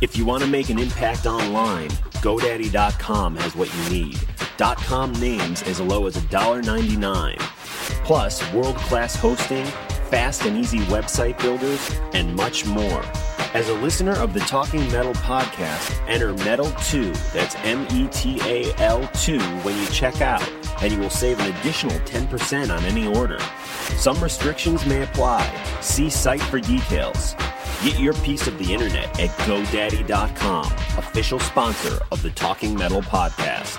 If you want to make an impact online, GoDaddy.com has what you need. .com names as low as $1.99. Plus, world-class hosting, fast and easy website builders, and much more. As a listener of the Talking Metal podcast, enter METAL2, that's M E T A L 2, when you check out, and you will save an additional 10% on any order. Some restrictions may apply. See site for details. Get your piece of the internet at GoDaddy.com, official sponsor of the Talking Metal podcast.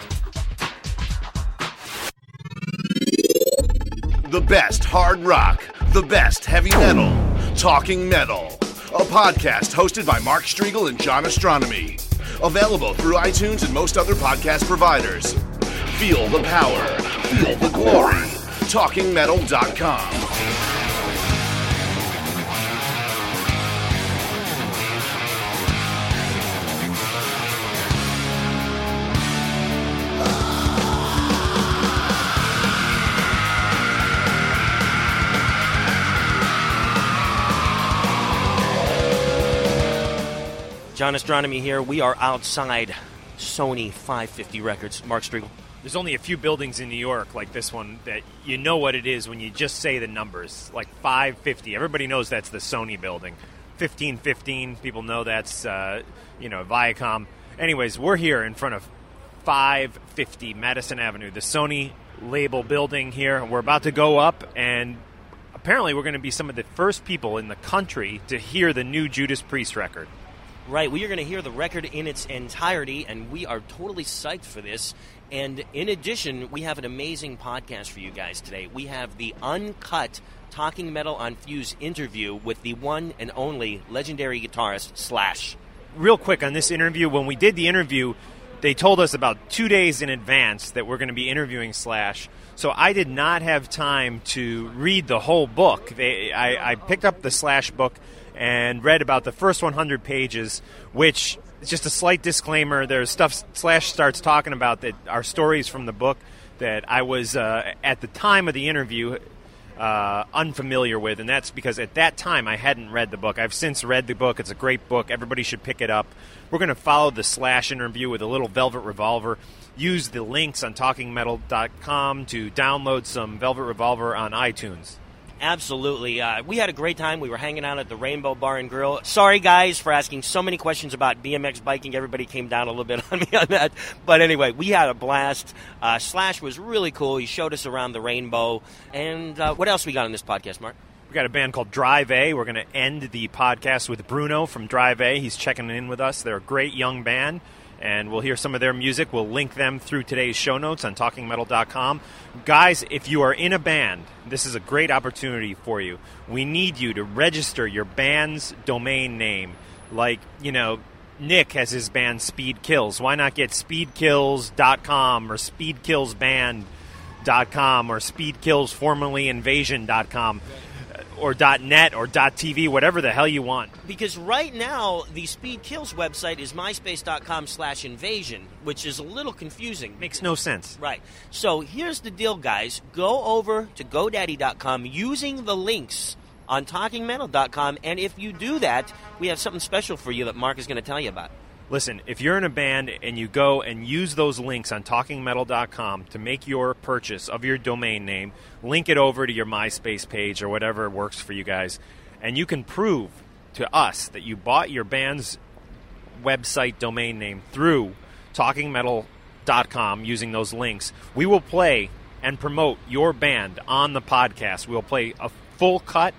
The best hard rock, the best heavy metal, Talking Metal, a podcast hosted by Mark Strigl and John Ostronomny. Available through iTunes and most other podcast providers. Feel the power, feel the glory. TalkingMetal.com. John Ostronomny here. We are outside Sony 550 Records. Mark Strigl. There's only a few buildings in New York like this one that you know what it is when you just say the numbers, like 550. Everybody knows that's the Sony building. 1515, people know that's, uh, you know, Viacom. Anyways, we're here in front of 550 Madison Avenue, the Sony label building here. We're about to go up, and apparently, we're going to be some of the first people in the country to hear the new Judas Priest record. Right, we are going to hear the record in its entirety, and we are totally psyched for this. And in addition, we have an amazing podcast for you guys today. We have the uncut Talking Metal on Fuse interview with the one and only legendary guitarist Slash. Real quick on this interview, when we did the interview, they told us about two days in advance that we're going to be interviewing Slash. So I did not have time to read the whole book. They, I, I picked up the Slash book and read about the first 100 pages, which just a slight disclaimer. There's stuff Slash starts talking about that are stories from the book that I was uh, at the time of the interview uh, unfamiliar with, and that's because at that time I hadn't read the book. I've since read the book. It's a great book. Everybody should pick it up. We're going to follow the Slash interview with a little Velvet Revolver. Use the links on TalkingMetal.com to download some Velvet Revolver on iTunes. Absolutely. Uh, we had a great time. We were hanging out at the Rainbow Bar and Grill. Sorry, guys, for asking so many questions about BMX biking. Everybody came down a little bit on me on that. But anyway, we had a blast. Uh, Slash was really cool. He showed us around the rainbow. And uh, what else we got on this podcast, Mark? We got a band called Drive A. We're going to end the podcast with Bruno from Drive A. He's checking in with us. They're a great young band and we'll hear some of their music. We'll link them through today's show notes on talkingmetal.com. Guys, if you are in a band, this is a great opportunity for you. We need you to register your band's domain name. Like, you know, Nick has his band Speed Kills. Why not get speedkills.com or speedkillsband.com or speedkills formerly invasion.com? Or .net or .tv, whatever the hell you want. Because right now, the Speed Kills website is myspace.com slash invasion, which is a little confusing. Makes no sense. Right. So here's the deal, guys. Go over to GoDaddy.com using the links on TalkingMetal.com, and if you do that, we have something special for you that Mark is going to tell you about. Listen, if you're in a band and you go and use those links on talkingmetal.com to make your purchase of your domain name, link it over to your MySpace page or whatever works for you guys, and you can prove to us that you bought your band's website domain name through talkingmetal.com using those links, we will play and promote your band on the podcast. We'll play a full cut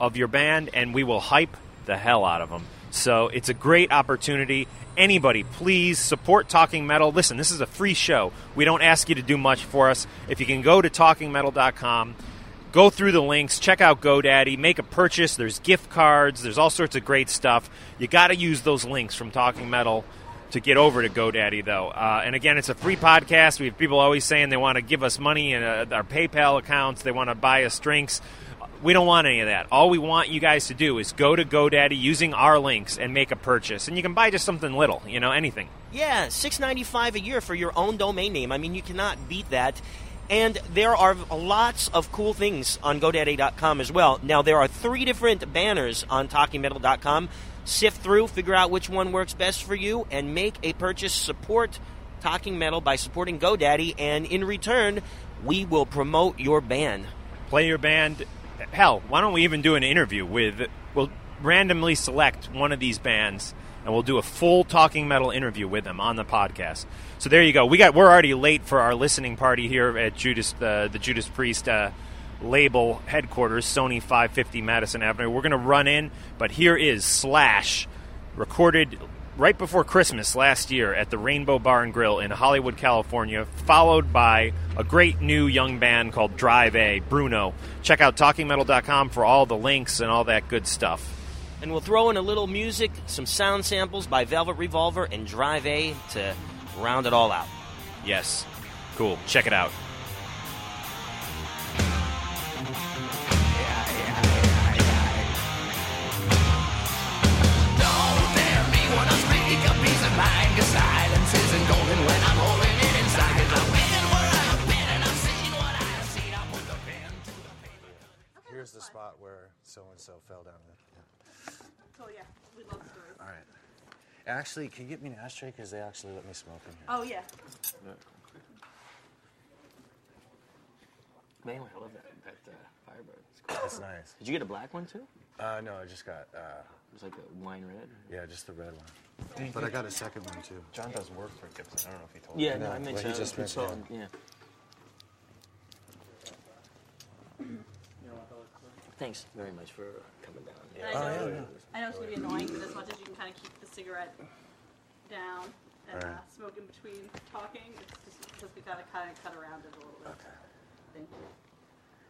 of your band and we will hype the hell out of them. So it's a great opportunity. Anybody, please support Talking Metal. Listen, this is a free show. We don't ask you to do much for us. If you can go to talkingmetal.com, go through the links, check out GoDaddy, make a purchase. There's gift cards, there's all sorts of great stuff. You got to use those links from Talking Metal to get over to GoDaddy, though. Uh, and again, it's a free podcast. We have people always saying they want to give us money in uh, our PayPal accounts, they want to buy us drinks. We don't want any of that. All we want you guys to do is go to GoDaddy using our links and make a purchase. And you can buy just something little, you know, anything. Yeah, six ninety five a year for your own domain name. I mean, you cannot beat that. And there are lots of cool things on GoDaddy.com as well. Now, there are three different banners on TalkingMetal.com. Sift through, figure out which one works best for you, and make a purchase. Support Talking Metal by supporting GoDaddy, and in return, we will promote your band. Play your band hell, why don't we even do an interview with? We'll randomly select one of these bands, and we'll do a full talking metal interview with them on the podcast. So there you go. We got we're already late for our listening party here at Judas uh, the Judas Priest uh, label headquarters, Sony 550 Madison Avenue. We're gonna run in, but here is Slash, recorded right before Christmas last year at the Rainbow Bar and Grill in Hollywood, California, followed by a great new young band called Drive A, Bruno. Check out talkingmetal.com for all the links and all that good stuff. And we'll throw in a little music, some sound samples by Velvet Revolver and Drive A to round it all out. Yes. Cool. Check it out. So and so fell down. Yeah. Oh yeah, we love stories. All right. Actually, can you get me an ashtray? Because they actually let me smoke in here. Oh yeah. Man, I love that, that uh, Firebird. It's cool. That's nice. Did you get a black one too? Uh, no, I just got, uh, It was like a wine red. yeah, just the red one. But I got a second one too. John does work for Gibson. I don't know if he told Yeah, you. no, I well, mentioned he uh, just consultant. mentioned Yeah. Thanks very much for coming down. And I know, Oh, yeah, I know it's gonna be annoying, but as much as you can kind of keep the cigarette down and uh, Alright. smoke in between talking, it's just because we gotta kind of cut around it a little bit. Okay. Thank you.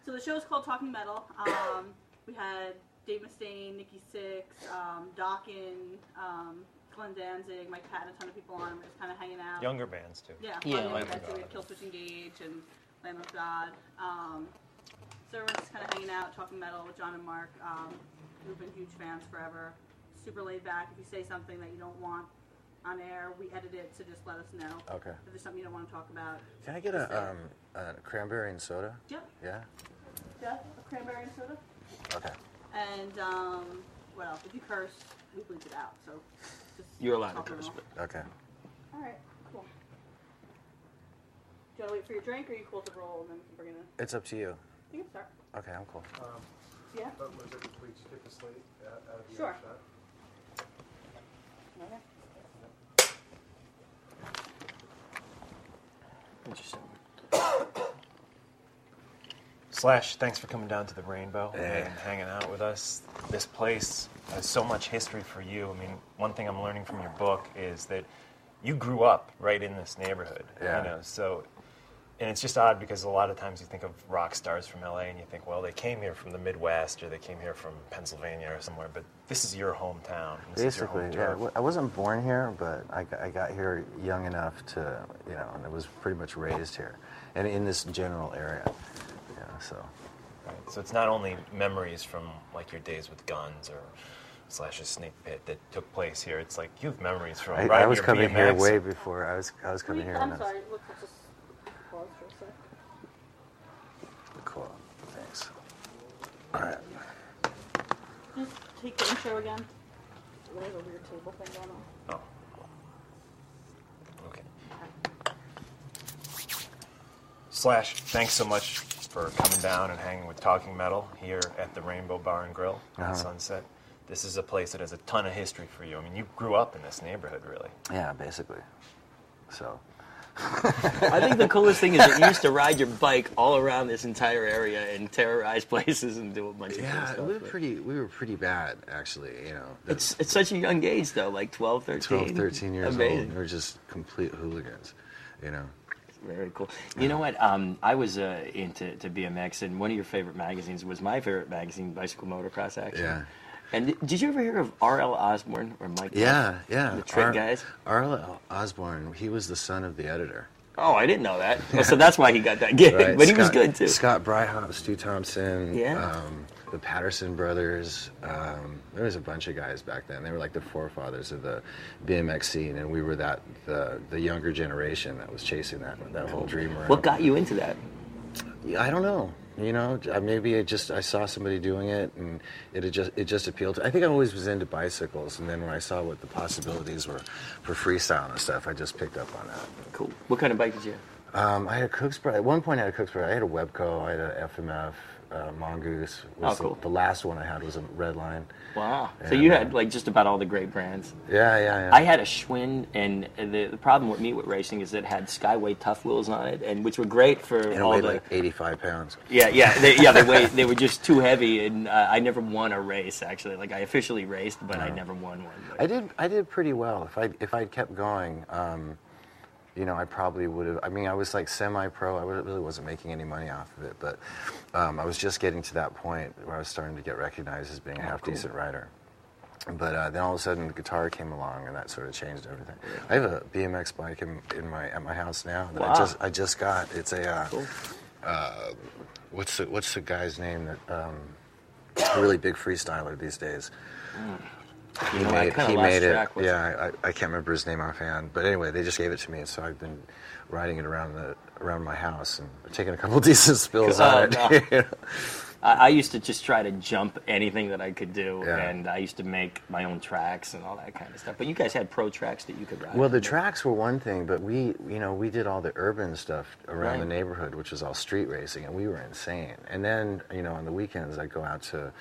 So the show's called Talking Metal. Um, we had Dave Mustaine, Nikki Sixx, um, Dawkins, um, Glenn Danzig, Mike Patton, a ton of people on. We're just kind of hanging out. Younger bands too. Yeah, Yeah, yeah Lamb like of we had Killswitch Engage and Lamb of God. Um, so everyone's just kind of hanging out, talking metal with John and Mark. Um, we've been huge fans forever. Super laid back. If you say something that you don't want on air, we edit it, so just let us know. Okay. If there's something you don't want to talk about. Can I get a, um, a cranberry and soda? Yeah, Yeah? yeah, a cranberry and soda. Okay. And um, what else? If you curse, we bleep it out. So just You're allowed to curse, but Okay. All right, cool. Do you want to wait for your drink, or are you cool to roll and then we can bring it in? It's up to you. You can start. Okay, I'm cool. Um, yeah. But was it we skip a slate out out of the Sure. other shot? Okay. interesting. Slash, thanks for coming down to the Rainbow and hanging out with us. This place has so much history for you. I mean, one thing I'm learning from your book is that you grew up right in this neighborhood. Yeah. You know, so and it's just odd because a lot of times you think of rock stars from LA and you think, well, they came here from the Midwest or they came here from Pennsylvania or somewhere, but this is your hometown. This is your Basically, home yeah. turf. w- I wasn't born here, but I, got- I got here young enough to, you know, and I was pretty much raised here, and in this general area. Yeah, so. Right. So it's not only memories from like your days with guns or slash a Snake Pit that took place here. It's like you have memories from I, I was your coming here way before. I was I was coming We- here. I'm when I was- sorry. Alright. Just take the intro again. A weird table thing going on. Oh. Okay. Slash, thanks so much for coming down and hanging with Talking Metal here at the Rainbow Bar and Grill uh-huh. at Sunset. This is a place that has a ton of history for you. I mean, you grew up in this neighborhood, really. Yeah, basically. So I think the coolest thing is that you used to ride your bike all around this entire area and terrorize places and do a bunch of cool Yeah, we were but- pretty. We were pretty bad, actually. You know, It's it's such a young age though, like 12, 13. 12, 13 years Amazing. old. We were just complete hooligans. You know. Very cool. You know what? Um, I was uh, into to BMX, and one of your favorite magazines was my favorite magazine, Bicycle Motocross Action. Yeah. And did you ever hear of R.L. Osborn or Mike? Yeah, yeah. The trick guys. R.L. Osborn. He was the son of the editor. Oh, I didn't know that. Well, so that's why he got that gig. Right, but he was good too. Scott Breithaupt, Stu Thomsen, Yeah. um, the Patterson brothers. Um, there was a bunch of guys back then. They were like the forefathers of the BMX scene, and we were that the the younger generation that was chasing that that whole dream around. What got you into that? I don't know. You know, maybe I just I saw somebody doing it, and it just it just appealed. to I think I always was into bicycles, and then when I saw what the possibilities were for freestyle and stuff, I just picked up on that. Cool. What kind of bike did you have? Um, I had a Cooksboro. At one point, I had a Cooksboro. I had a Webco. I had a FMF. Uh, Mongoose. Was Oh, cool. The, the last one I had was a Redline. Wow. So you man. had like just about all the great brands. Yeah, yeah, yeah. I had a Schwinn, and the, the problem with me with racing is it had Skyway Tuff Wheels on it, and which were great for and all weighed the. like 85 pounds. yeah, yeah, they, yeah. They weighed, they were just too heavy, and uh, I never won a race. Actually, like I officially raced, but I never won one. Like, I did. I did pretty well. If I if I'd kept going, um, you know, I probably would have. I mean, I was like semi-pro. I really wasn't making any money off of it, but um, I was just getting to that point where I was starting to get recognized as being a half decent rider. But uh, then all of a sudden, the guitar came along, and that sort of changed everything. I have a BMX bike in, in my at my house now that Wow. I just I just got. It's a uh, Cool. uh, what's the what's the guy's name that um, a really big freestyler these days. You He know, made, he made it. Yeah, I, I can't remember his name offhand. But anyway, they just gave it to me, and so I've been riding it around the around my house and taking a couple decent spills Oh, on it. Oh, no. I, used to just try to jump anything that I could do, Yeah. and I used to make my own tracks and all that kind of stuff. But you guys had pro tracks that you could ride. Well, the tracks were one thing, but we, you know, we did all the urban stuff around the neighborhood, which was all street racing, and we were insane. And then, you know, on the weekends, I'd go out to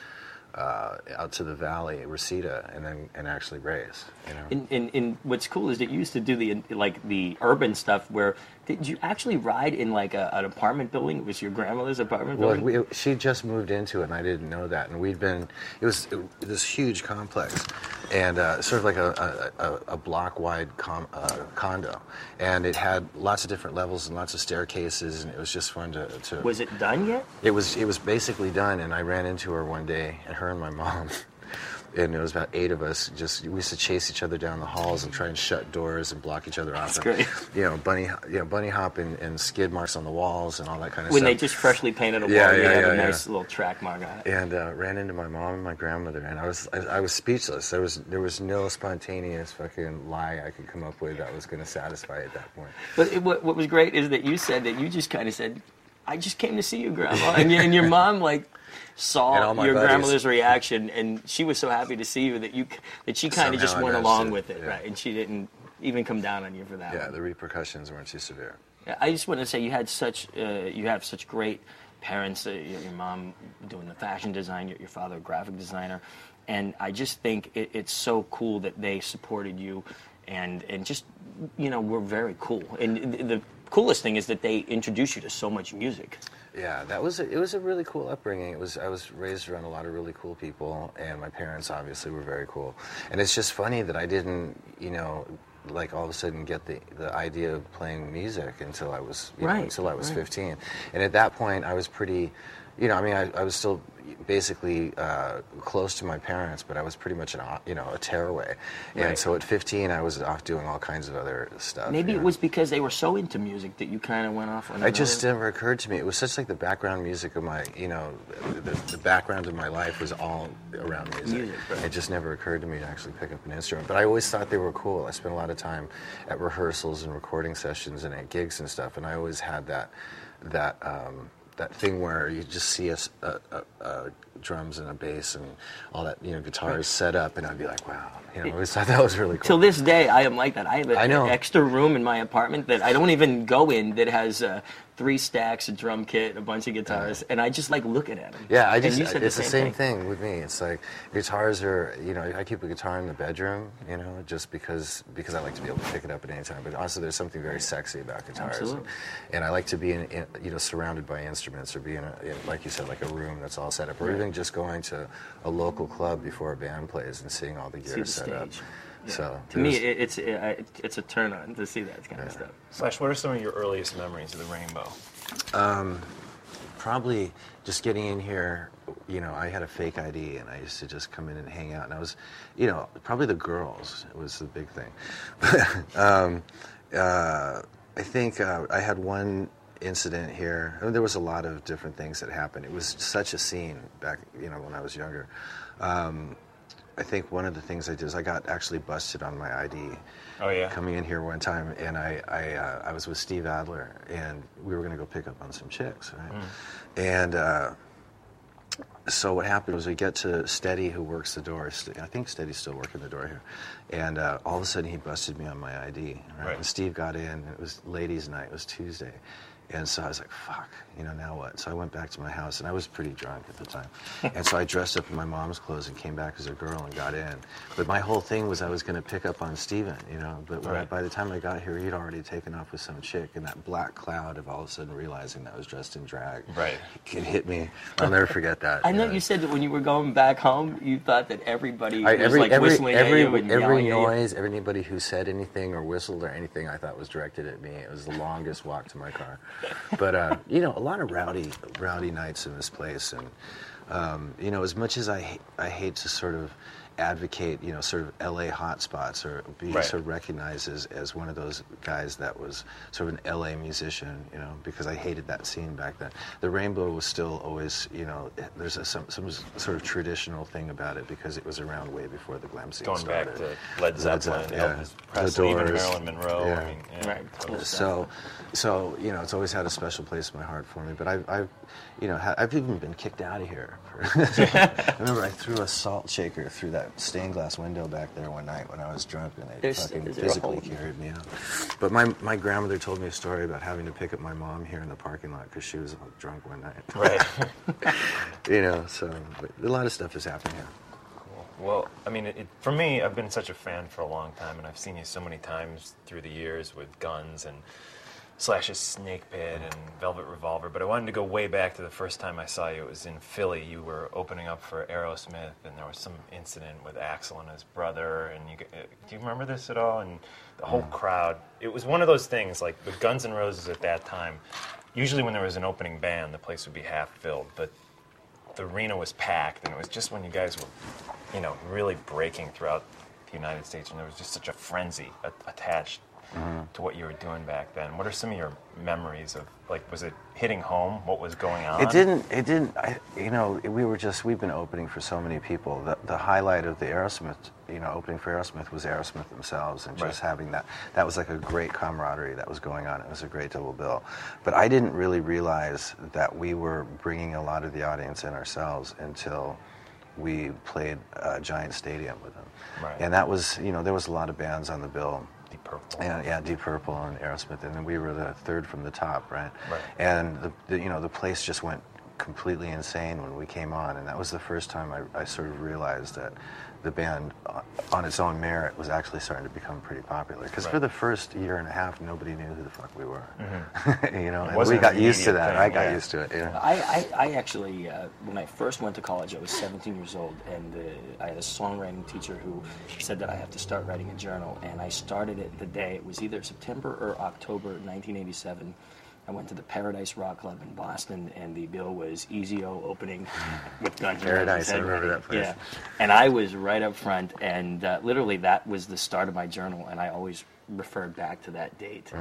uh, out to the valley, Reseda, and then and actually race. You know. And, and, and what's cool is that you used to do the like the urban stuff. Where did you actually ride in like a, an apartment building? It was your grandmother's apartment Well, building. we, she just moved into it, and I didn't know that. And we'd been, it was it, this huge complex, and uh, sort of like a, a, a, a block wide com, uh, condo. And it had lots of different levels and lots of staircases, and it was just fun to. to was it done yet? It was, it was basically done, and I ran into her one day, and her and my mom. And it was about eight of us. Just we used to chase each other down the halls and try and shut doors and block each other off. That's and, great. You know, bunny, you know, bunny hop and, and skid marks on the walls and all that kind of When stuff. When they just freshly painted a wall, Yeah, they yeah, had yeah, a yeah. nice little track mark on it. and uh, ran into my mom and my grandmother, and I was I, I was speechless. There was there was no spontaneous fucking lie I could come up with that was going to satisfy at that point. But it, what, what was great is that you said that you just kind of said, "I just came to see you, Grandma," and, you, and your mom like saw your buddies. grandmother's reaction, and she was so happy to see you that you that she kind of just went along with it, yeah. right? And she didn't even come down on you for that. Yeah, one. the repercussions weren't too severe. I just want to say you had such uh, you have such great parents. Uh, your, your mom doing the fashion design, your, your father a graphic designer, and I just think it, it's so cool that they supported you, and and just you know we're very cool. And the, the coolest thing is that they introduced you to so much music. Yeah, that was a, it was a really cool upbringing. It was I was raised around a lot of really cool people, and my parents obviously were very cool. And it's just funny that I didn't, you know, like all of a sudden get the the idea of playing music until I was you know, Right, until I was right. 15. And at that point, I was pretty, you know, I mean, I, I was still basically uh, close to my parents, but I was pretty much an you know a tearaway. And Right. so at 15, I was off doing all kinds of other stuff. Maybe it know. was because they were so into music that you kind of went off on. It just never occurred to me. It was such like the background music of my, you know, the, the background of my life was all around music. Music, right. It just never occurred to me to actually pick up an instrument. But I always thought they were cool. I spent a lot of time at rehearsals and recording sessions and at gigs and stuff. And I always had that, that, um, that thing where you just see us uh, uh, uh, drums and a bass and all that, you know, guitars set up, and I'd be like, wow, you know, I always thought that was really cool. Till this day, I am like that. I have a- I an extra room in my apartment that I don't even go in that has uh, three stacks, a drum kit, a bunch of guitars, and I just like looking at them. Yeah, I just you said it's the same, thing. thing with me. It's like guitars are, you know, I keep a guitar in the bedroom, you know, just because because I like to be able to pick it up at any time. But also, there's something very sexy about guitars, Absolutely. and I like to be in, in you know surrounded by instruments or be in, a, in like you said, like a room that's all set up, or even just going to a local club before a band plays and seeing all the See gear the set up. Stage. So To me, there's- it, it's it, it's a turn on to see that kind of stuff. Slash, what are some of your earliest memories of the Rainbow? Um, probably just getting in here. You know, I had a fake ID, and I used to just come in and hang out. And I was, you know, probably the girls was the big thing. um, uh, I think uh, I had one incident here. I mean, there was a lot of different things that happened. It was such a scene back, you know, when I was younger. Um, I think one of the things I did is I got actually busted on my ID. Oh, yeah? Coming in here one time, and I I, uh, I was with Steve Adler, and we were going to go pick up on some chicks, right? And uh, so what happened was we get to Steady, who works the door. I think Steady's still working the door here, and uh, all of a sudden he busted me on my ID. Right? Right. And Steve got in. It was ladies' night. It was Tuesday. And so I was like, fuck, you know, now what? So I went back to my house, and I was pretty drunk at the time. and so I dressed up in my mom's clothes and came back as a girl and got in. But my whole thing was I was going to pick up on Steven, you know. But I- Right. by the time I got here, he'd already taken off with some chick, and that black cloud of all of a sudden realizing that I was dressed in drag. Right. It hit me. I'll never forget that. I know you said that when you were going back home, you thought that everybody I, was every like every whistling every at you and every yelling at you. noise, anybody who said anything or whistled or anything, I thought was directed at me. It was the longest walk to my car. But uh, you know, a lot of rowdy rowdy nights in this place, and um, you know, as much as I I hate to sort of advocate, you know, sort of LA hotspots or be Right. sort of recognized as, as one of those guys that was sort of an LA musician, you know, because I hated that scene back then. The Rainbow was still always, you know, there's a, some, some sort of traditional thing about it because it was around way before the glam scene Going back to Led Zeppelin, yeah. Elvis The Presley, even Marilyn Monroe. yeah. I mean, yeah, Right. So, so you know, it's always had a special place in my heart for me. But I've, I've you know, I've even been kicked out of here. I remember I threw a salt shaker through that stained glass window back there one night when I was drunk, and they There's- fucking is physically carried me out. But my my grandmother told me a story about having to pick up my mom here in the parking lot because she was drunk one night. Right. you know, so a lot of stuff has happened here. Cool. Well, I mean, it, it, for me, I've been such a fan for a long time, and I've seen you so many times through the years with Guns and Slash's Snake Pit and Velvet Revolver. But I wanted to go way back to the first time I saw you. It was in Philly. You were opening up for Aerosmith, and there was some incident with Axl and his brother. And you, uh, do you remember this at all? And the whole crowd. It was one of those things, like with Guns N' Roses at that time. Usually, when there was an opening band, the place would be half filled, but the arena was packed, and it was just when you guys were, you know, really breaking throughout the United States, and there was just such a frenzy a- attached Mm-hmm. to what you were doing back then. What are some of your memories of, like, was it hitting home? What was going on? It didn't. It didn't. I, you know, we were just. We've been opening for so many people. The, the highlight of the Aerosmith, you know, opening for Aerosmith was Aerosmith themselves, and just Right. having that. That was like a great camaraderie that was going on. It was a great double bill. But I didn't really realize that we were bringing a lot of the audience in ourselves until we played a Giant Stadium with them. Right. And that was, you know, there was a lot of bands on the bill. Deep Purple. And yeah, Deep Purple and Aerosmith, and then we were the third from the top, right? Right. And the, the you know the place just went completely insane when we came on, and that was the first time I, I sort of realized that the band, uh, on its own merit, was actually starting to become pretty popular. Because for the first year and a half, nobody knew who the fuck we were. you know, and we got used to that. thing, I got yeah. used to it. Yeah. I, I, I actually, uh, when I first went to college, I was 17 years old, and uh, I had a songwriting teacher who said that I have to start writing a journal, and I started it the day, it was either September or October 1987. I went to the Paradise Rock Club in Boston, and the bill was Easy-O opening with Guns N' Paradise, I remember that place. Yeah, and I was right up front, and uh, literally that was the start of my journal, and I always referred back to that date.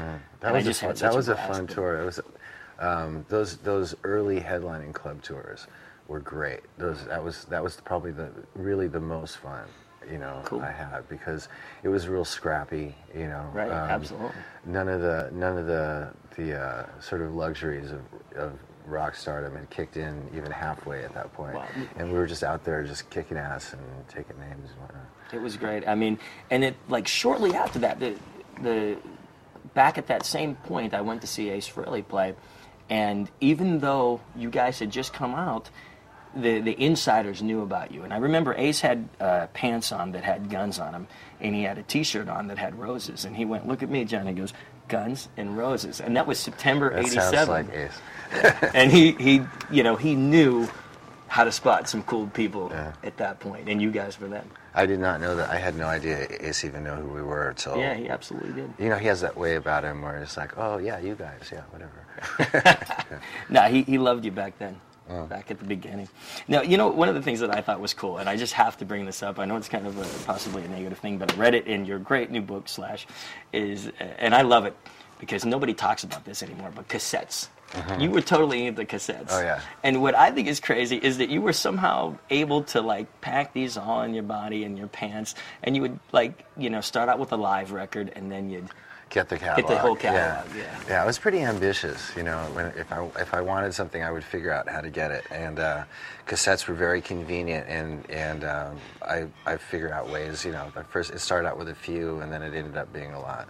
That was, a just fun, that was a fun tour. It was um, those those early headlining club tours were great. Those that was that was probably the really the most fun you know Cool. I had because it was real scrappy. You know, Right, Um, absolutely. None of the none of the the uh, sort of luxuries of, of rock stardom had kicked in even halfway at that point, Wow. and we were just out there just kicking ass and taking names and whatnot. It was great. I mean, and it like shortly after that, the the back at that same point, I went to see Ace Frehley play, And even though you guys had just come out, the, the insiders knew about you. And I remember Ace had uh, pants on that had guns on them, and he had a T-shirt on that had roses. And he went, "Look at me, John." He goes, "Guns and roses," and that was September That '87. sounds like Ace. and he, he, you know, he knew how to spot some cool people at that point, and you guys were them. I did not know that. I had no idea Ace even knew who we were until. Yeah, he absolutely did. You know, he has that way about him where it's like, oh yeah, you guys, yeah, whatever. No, he, he loved you back then, Oh. back at the beginning. Now, you know, one of the things that I thought was cool, and I just have to bring this up. I know it's kind of a, possibly a negative thing, but I read it in your great new book, Slash, is, and I love it because nobody talks about this anymore, but cassettes. Mhm. You were totally into cassettes. Oh, yeah. And what I think is crazy is that you were somehow able to like pack these all in your body and your pants, and you would like, you know, start out with a live record, and then you'd Get the catalog. Get the whole catalog, yeah. yeah. I was pretty ambitious. You know, when, if I if I wanted something, I would figure out how to get it. And uh, cassettes were very convenient, and and um, I I figured out ways. You know, at first it started out with a few, and then it ended up being a lot,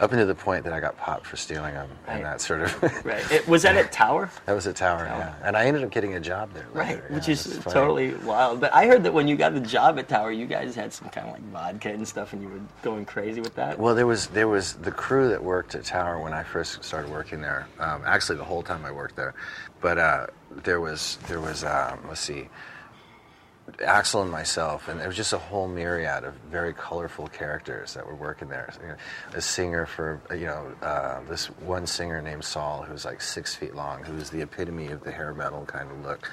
up until the point that I got popped for stealing them, and that sort of. Right. It, was that at Tower? That was at Tower, yeah. And I ended up getting a job there. Right, later, which yeah, is totally wild. But I heard that when you got the job at Tower, you guys had some kind of like vodka and stuff, and you were going crazy with that. Well, there was there was the crew that worked at Tower when I first started working there. Um, actually, the whole time I worked there, but uh, there was there was um, let's see, Axl and myself, and there was just a whole myriad of very colorful characters that were working there. A singer for you know uh, this one singer named Saul, who's like six feet long, who was the epitome of the hair metal kind of look,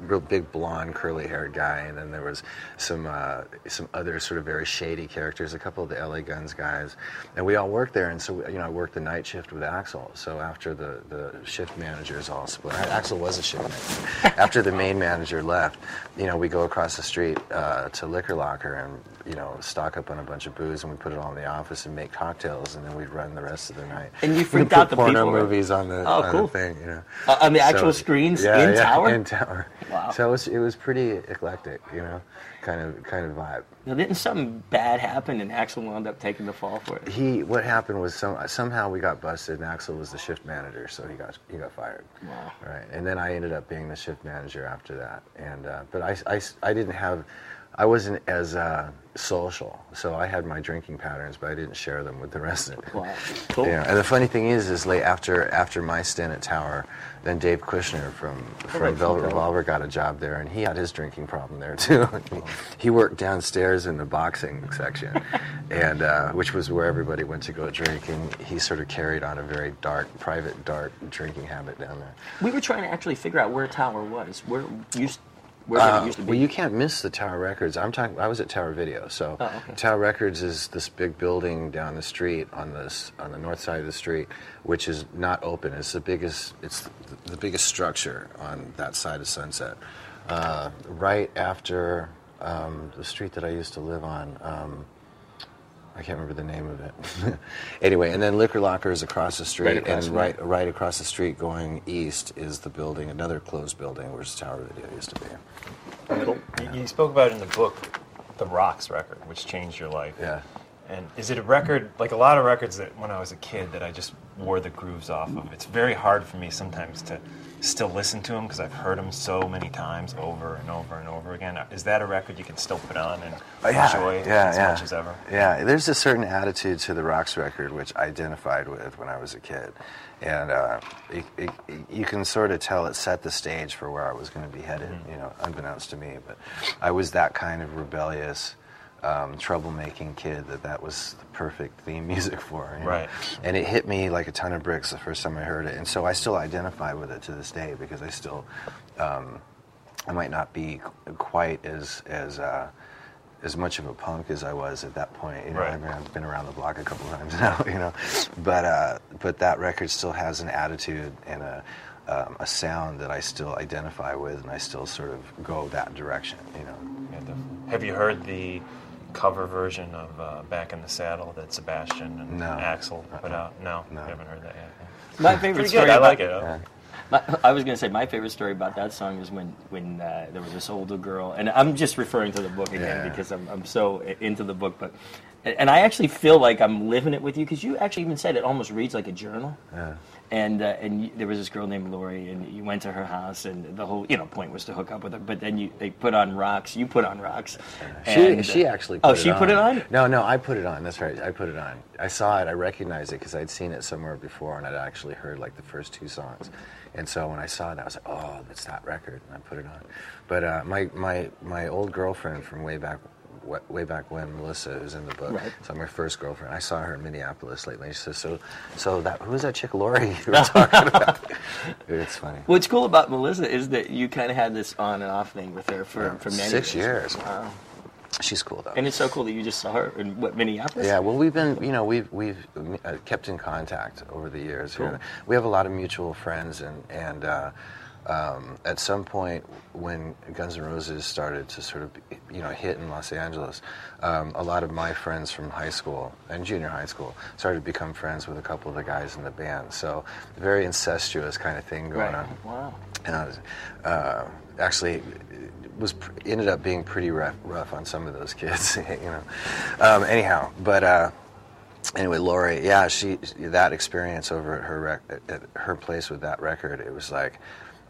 real big blonde curly haired guy, and then there was some uh, some other sort of very shady characters, a couple of the LA Guns guys, and we all worked there. And so you know I worked the night shift with Axl. So after the the shift managers all split, Axl was a shift manager. after the main manager left, you know we go across the street uh, to Liquor Locker and you know stock up on a bunch of booze and we put it all in the office and make cocktails and then we'd run the rest of the night. And you freaked out the porno people, right? movies on the, Oh, on cool. the thing, you know. Uh, on the actual screens yeah, in yeah, Tower? In Tower. Wow. So it was it was pretty eclectic, you know, kind of kind of vibe. Now, didn't something bad happen and Axl wound up taking the fall for it? He what happened was some somehow we got busted and Axl was the shift manager, so he got he got fired. Wow. Right, and then I ended up being the shift manager after that. And uh, but I, I, I didn't have, I wasn't as uh, social, so I had my drinking patterns, but I didn't share them with the rest of it. Wow. Cool. Yeah, and the funny thing is, is late after after my stint at Tower, then Dave Kushner from from Velvet Revolver got a job there, and he had his drinking problem there too. he worked downstairs in the boxing section, and uh, which was where everybody went to go drink, and he sort of carried on a very dark, private, dark drinking habit down there. We were trying to actually figure out where Tower was. Where used, where did Uh, it used to be? Well, you can't miss the Tower Records. I'm talking. I was at Tower Video, so Oh, okay. Tower Records is this big building down the street on this on the north side of the street, which is not open. It's the biggest. It's the, the biggest structure on that side of Sunset. Uh, right after um, the street that I used to live on. Um, I can't remember the name of it. anyway, and then Liquor Locker is across the street, Right across and right right across the street, going east, is the building, another closed building, where the Tower Video used to be. You, you spoke about in the book the Rocks record, which changed your life. Yeah. And is it a record like a lot of records that when I was a kid that I just wore the grooves off of? It's very hard for me sometimes to still listen to them because I've heard them so many times over and over and over again. Is that a record you can still put on and Oh, yeah, enjoy yeah, as yeah. much as ever? Yeah, there's a certain attitude to the Rocks record which I identified with when I was a kid, and uh, it, it, you can sort of tell it set the stage for where I was going to be headed. Mm-hmm. You know, unbeknownst to me, but I was that kind of rebellious. Um, troublemaking kid that that was the perfect theme music for you know? Right. and it hit me like a ton of bricks the first time I heard it and so I still identify with it to this day because I still um, I might not be quite as as uh, as much of a punk as I was at that point. You know, Right. I mean, I've been around the block a couple times now. You know, but uh, but that record still has an attitude and a um, a sound that I still identify with, and I still sort of go that direction. You know. Yeah, definitely. Have you heard the cover version of uh, "Back in the Saddle" that Sebastian and No. Axl put Uh-uh. out? No, No. you haven't heard that yet. My favorite story. I like it. Yeah. My, I was going to say my favorite story about that song is when when uh, there was this older girl, and I'm just referring to the book again Yeah. because I'm, I'm so into the book. But and I actually feel like I'm living it with you because you actually even said it almost reads like a journal. Yeah. And uh, and there was this girl named Lori, and you went to her house, and the whole you know point was to hook up with her. But then you they put on rocks. You put on rocks. She, and, she uh, actually. Put oh, she on. put it on. No, no, I put it on. That's right. I put it on. I saw it. I recognized it because I'd seen it somewhere before, and I'd actually heard like the first two songs. And so when I saw it, I was like, "Oh, that's that record," and I put it on. But uh, my my my old girlfriend from way back. Wa- Way back when Melissa, was in the book, Right. so my first girlfriend. I saw her in Minneapolis lately. She says, "So, so that who was that chick, Lori? You were talking about?" it's funny. What's cool about Melissa is that you kind of had this on and off thing with her for, for many Six years. Wow. She's cool though. And it's so cool that you just saw her in what Minneapolis. Yeah, well, we've been, you know, we've we've uh, kept in contact over the years. Cool. We have a lot of mutual friends, and and uh, um, at some point when Guns N' Roses started to sort of, you know, hit in Los Angeles, um, a lot of my friends from high school and junior high school started to become friends with a couple of the guys in the band. So, very incestuous kind of thing going Right. on. Wow. And I was, uh, actually was ended up being pretty rough, rough on some of those kids, you know. Um, anyhow, but uh, anyway, Lori, yeah, she that experience over at her rec- at, at her place with that record, it was like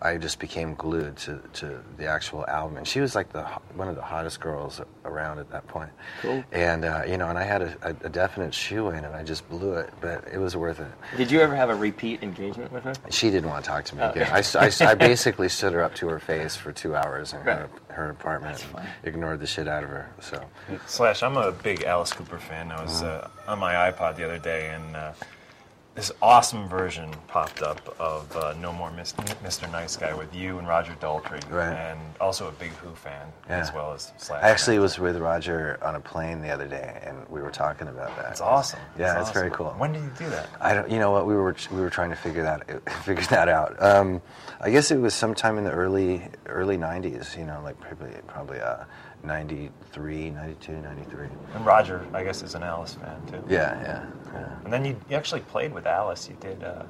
I just became glued to, to the actual album, and she was like the one of the hottest girls around at that point. Cool. And uh, you know, and I had a, a, a definite shoe in, and I just blew it, but it was worth it. Did you ever have a repeat engagement with her? She didn't want to talk to me Oh, again. okay. I s- I, s- I basically stood her up to her face for two hours in her, Right. her apartment, and ignored the shit out of her. So Slash, I'm a big Alice Cooper fan. I was uh, on my iPod the other day, and uh, this awesome version popped up of uh, No More Mis- Mr. Nice Guy with you and Roger Daltrey, Right. and also a big Who fan Yeah. as well as Slash. I actually was with Roger on a plane the other day, and we were talking about that. It's awesome. Yeah, It's it's very cool. When did you do that? I don't. You know what? We were we were trying to figure that figure that out. Um, I guess it was sometime in the early early '90s. You know, like probably probably uh, 93, 92, 93. And Roger, I guess, is an Alice fan too. Yeah, yeah, yeah. And then you, you actually played with Alice. You did. Uh,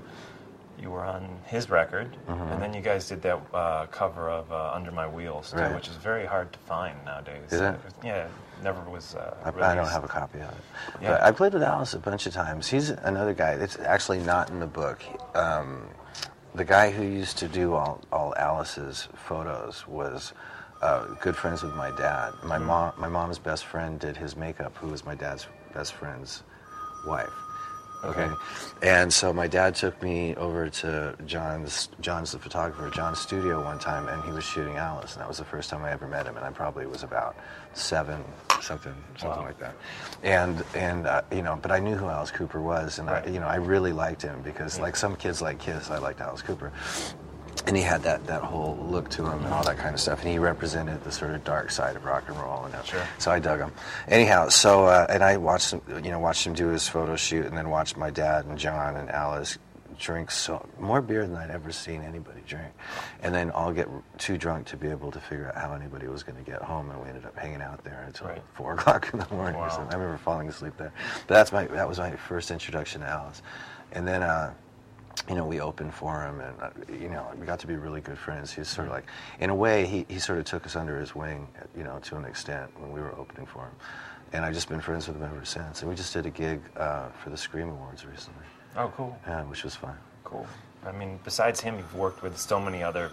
you were on his record, Mhm. and then you guys did that uh, cover of uh, "Under My Wheels," too, Right. which is very hard to find nowadays. Is it? Yeah, never was. Uh, I, I don't have a copy of it. Yeah. But I played with Alice a bunch of times. He's another guy that's actually not in the book. Um, the guy who used to do all, all Alice's photos was uh, good friends with my dad. My Hmm. mom, my mom's best friend did his makeup, who was my dad's best friend's wife. Okay. Okay. And so my dad took me over to John's John's the photographer, John's studio one time and he was shooting Alice and that was the first time I ever met him and I probably was about seven something something Wow. like that. And and uh, you know, but I knew who Alice Cooper was and I you know, I really liked him because like some kids like Kiss, I liked Alice Cooper. And he had that, that whole look to him and all that kind of stuff. And he represented the sort of dark side of rock and roll. And that. So I dug him. Anyhow, so uh, and I watched him, you know, watched him do his photo shoot, and then watched my dad and John and Alice drink so more beer than I'd ever seen anybody drink, and then all get too drunk to be able to figure out how anybody was going to get home, and we ended up hanging out there until four o'clock in the morning. or Wow. something. I remember falling asleep there. But that's my that was my first introduction to Alice, and then. Uh, you know, we opened for him, and uh, you know, we got to be really good friends. He's sort of like, in a way, he, he sort of took us under his wing, you know, to an extent when we were opening for him, and I've just been friends with him ever since. And we just did a gig uh, for the Scream Awards recently. Oh, cool. Yeah, which was fun. Cool. I mean, besides him, you've worked with so many other,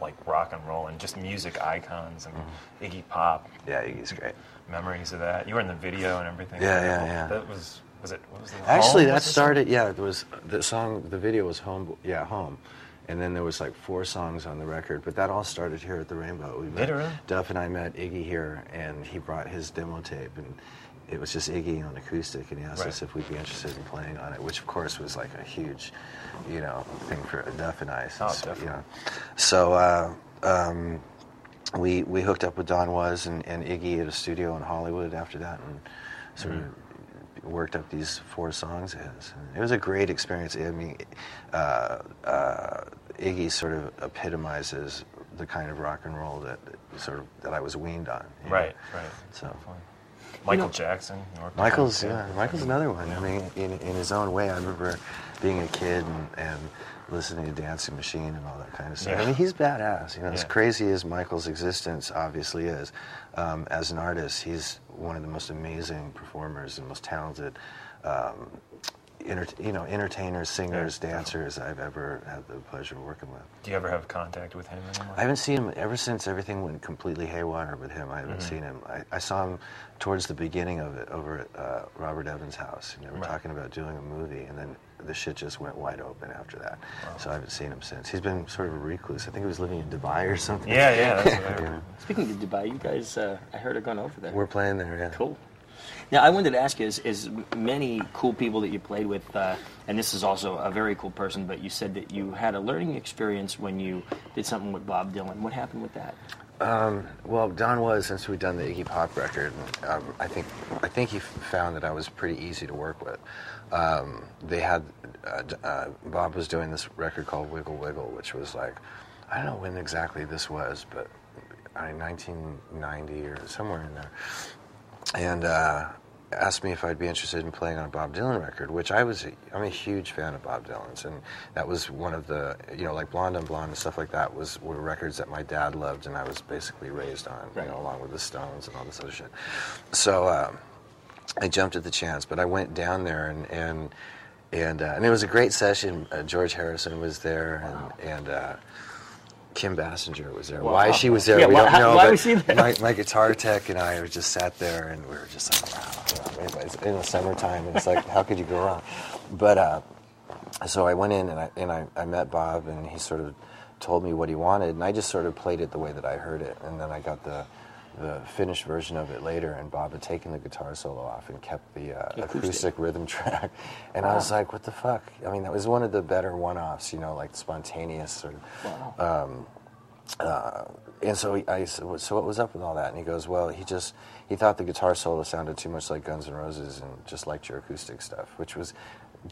like rock and roll and just music icons and Iggy Pop. Mm-hmm. Yeah, Iggy's great. Memories of that. You were in the video and everything. Yeah, yeah, yeah. That was was it? What was the Actually, that started. Yeah, it was the song. The video was home. Yeah, home. And then there was like four songs on the record, but that all started here at the Rainbow. We met, really? Duff and I met Iggy here, and he brought his demo tape, and it was just Iggy on acoustic, and he asked Right. us if we'd be interested in playing on it, which of course was like a huge, you know, thing for Duff and I. Oh, since, definitely. You know. So uh, um, we we hooked up with Don Was and, and Iggy at a studio in Hollywood after that, and sort of worked up these four songs. It was a great experience. I mean, uh, uh, Iggy sort of epitomizes the kind of rock and roll that, that sort of that I was weaned on. you know. Right, right. So. Michael You know, Jackson. North Michael's yeah, Michael's another one. I mean, in, in his own way, I remember being a kid and, and listening to Dancing Machine and all that kind of stuff. Yeah. I mean, he's badass. You know, as crazy as Michael's existence obviously is, um, as an artist, he's one of the most amazing performers and most talented. Um, you know, entertainers, singers, dancers I've ever had the pleasure of working with. Do you ever have contact with him anymore? I haven't seen him ever since everything went completely haywire with him. I haven't Mhm. seen him. I, I saw him towards the beginning of it over at uh, Robert Evans' house. And they were Right. talking about doing a movie, and then the shit just went wide open after that. So I haven't seen him since. He's been sort of a recluse. I think he was living in Dubai or something. Yeah, yeah, that's Yeah. Speaking of Dubai, you guys, uh, I heard are going over there. We're playing there, yeah. Cool. Now, I wanted to ask you, is, is many cool people that you played with, uh, and this is also a very cool person, but you said that you had a learning experience when you did something with Bob Dylan. What happened with that? Um, well, Don Was since we'd done the Iggy Pop record. Um, I think I think he found that I was pretty easy to work with. Um, they had uh, uh, Bob was doing this record called Wiggle Wiggle, which was like I don't know when exactly this was, but I mean, 1990 or somewhere in there. And uh, asked me if I'd be interested in playing on a Bob Dylan record, which I was. I'm a huge fan of Bob Dylan's, and that was one of the, you know, like Blonde on Blonde and stuff like that was were records that my dad loved, and I was basically raised on, you know, along with the Stones and all this other shit. So um, I jumped at the chance, but I went down there and and and, uh, and it was a great session. Uh, George Harrison was there, and and. Uh, Kim Basinger was there. Wow. Why she was there, Yeah, we why- don't know. why but was she there? My, my guitar tech and I just sat there, and we were just like, wow. It's in the summertime, and it's like, how could you go wrong? But uh, so I went in and I and I, I met Bob, and he sort of told me what he wanted, and I just sort of played it the way that I heard it, and then I got the the finished version of it later, and Bob had taken the guitar solo off and kept the uh, Acoustic. acoustic rhythm track, and I was like, what the fuck? I mean, that was one of the better one-offs, you know, like spontaneous sort of. Um, uh, and so he, I said, "What- so what was up with all that? And he goes, well, he just he thought the guitar solo sounded too much like Guns N' Roses and just liked your acoustic stuff, which was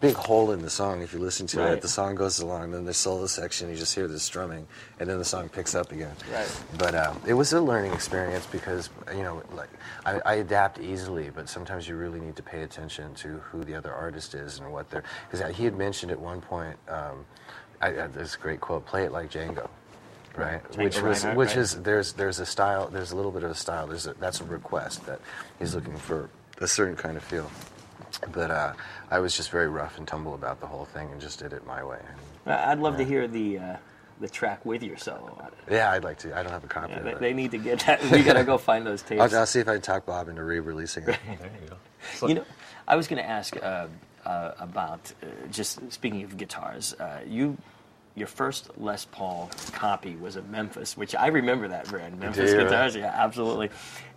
big hole in the song. If you listen to Right. it, the song goes along, then the solo section, you just hear the strumming, and then the song picks up again. Right. But um, it was a learning experience because you know, like I, I adapt easily, but sometimes you really need to pay attention to who the other artist is and what they're. Because he had mentioned at one point, um, I, I, this great quote: "Play it like Django." Right, Django which was Reinhardt, which right. is there's there's a style there's a little bit of a style there's a, that's a request that he's looking for a certain kind of feel, but uh, I was just very rough and tumble about the whole thing and just did it my way. I- I'd love to hear the uh, the track with your solo on it. Yeah, I'd like to. I don't have a copy Yeah, of they, it. they need to get that. We gotta go find those tapes. I'll, I'll see if I can talk Bob into re-releasing it. there you go. You know, I was going to ask uh, uh, about uh, just speaking of guitars. Uh, you, your first Les Paul copy was a Memphis, which I remember that brand, Memphis you, right? guitars. Yeah, absolutely.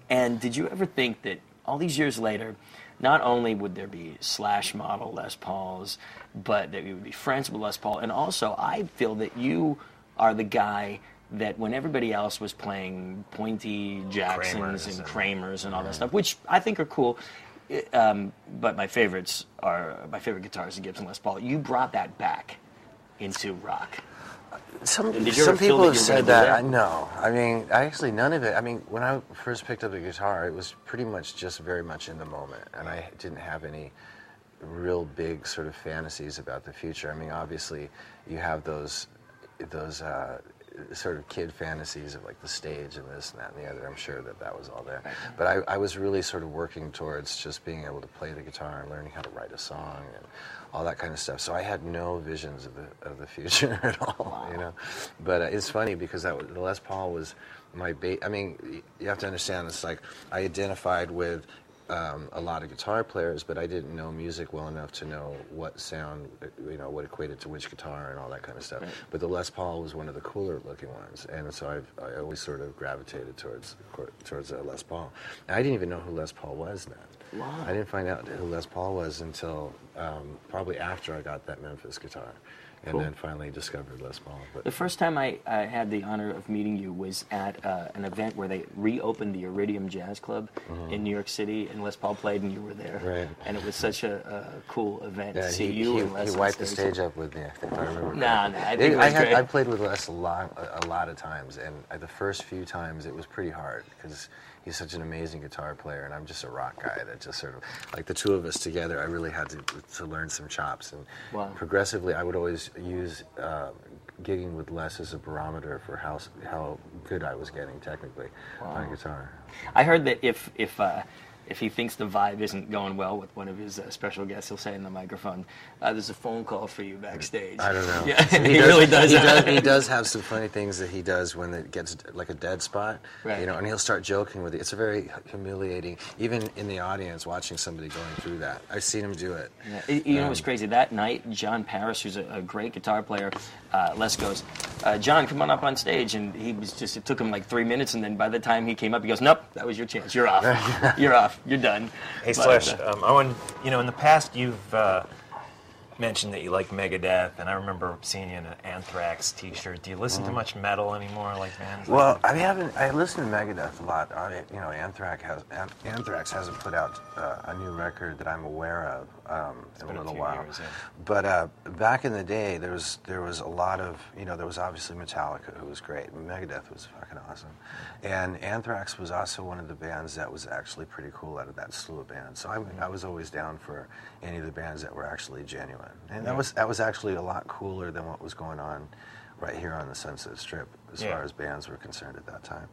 And did you ever think that all these years later, not only would there be Slash model Les Pauls, but that you would be friends with Les Paul, and also I feel that you are the guy that when everybody else was playing pointy Jacksons Kramers and Kramers and all that stuff, which I think are cool. Um, but my favorites are my favorite guitars are Gibson Les Paul. You brought that back into rock. Some, And did you some people have said that. that? I know. I mean, I actually none of it. I mean, when I first picked up the guitar, it was pretty much just very much in the moment, and I didn't have any real big sort of fantasies about the future. I mean, obviously, you have those those uh, sort of kid fantasies of like the stage and this and that and the other. I'm sure that that was all there, but I, I was really sort of working towards just being able to play the guitar and learning how to write a song and all that kind of stuff. So I had no visions of the of the future at all, you know. But uh, it's funny because that was, the Les Paul was my ba- I mean, you have to understand. It's like I identified with um, a lot of guitar players, but I didn't know music well enough to know what sound, uh, you know, what equated to which guitar and all that kind of stuff. But the Les Paul was one of the cooler looking ones, and so I've, I always sort of gravitated towards towards uh, Les Paul. And I didn't even know who Les Paul was then. Wow. I didn't find out who Les Paul was until um, probably after I got that Memphis guitar, and Cool. then finally discovered Les Paul. But The first time I, I had the honor of meeting you was at uh, an event where they reopened the Iridium Jazz Club in New York City, and Les Paul played, and you were there. Mm-hmm. Right. And it was such a, a cool event Yeah, to see he, you he, and Les he wiped the stage. stage up with me. I think I remember. Nah, correctly. nah, I think it I was had great. I played with Les a lot, a, a lot of times, and uh, the first few times it was pretty hard because he's such an amazing guitar player, and I'm just a rock guy that just sort of like the two of us together. I really had to to learn some chops, and Wow. progressively, I would always use. Uh, gigging with Les as a barometer for how how good I was getting technically on guitar. I heard that if if uh, if he thinks the vibe isn't going well with one of his uh, special guests, he'll say in the microphone, uh, "There's a phone call for you backstage." I don't know. Yeah, he, really does. He does. He does have some funny things that he does when it gets like a dead spot. Right. You know, and he'll start joking with it. It's a very humiliating, even in the audience, watching somebody going through that. I've seen him do it. Yeah. You- You know Um, what's crazy? That night, John Paris, who's a, a great guitar player, uh, Les goes, uh, John, come on up on stage. And he was just, it took him like three minutes. And then by the time he came up, he goes, Nope, that was your chance. You're off. You're off. You're done. Hey, But, Slash, uh, um, I want you know in the past you've uh, mentioned that you like Megadeth, and I remember seeing you in an Anthrax T-shirt. Do you listen to Mhm. much metal anymore, like bands? Well, I haven't. I listen to Megadeth a lot. I, you know, Anthrax has Anthrax hasn't put out uh, a new record that I'm aware of um, in a been a little while. years, yeah. But uh, back in the day, there was there was a lot of you know there was obviously Metallica who was great. Megadeth was fucking awesome, and Anthrax was also one of the bands that was actually pretty cool out of that slew of bands. So I, I was always down for any of the bands that were actually genuine, and that was that was actually a lot cooler than what was going on right here on the Sunset Strip as Yeah. far as bands were concerned at that time.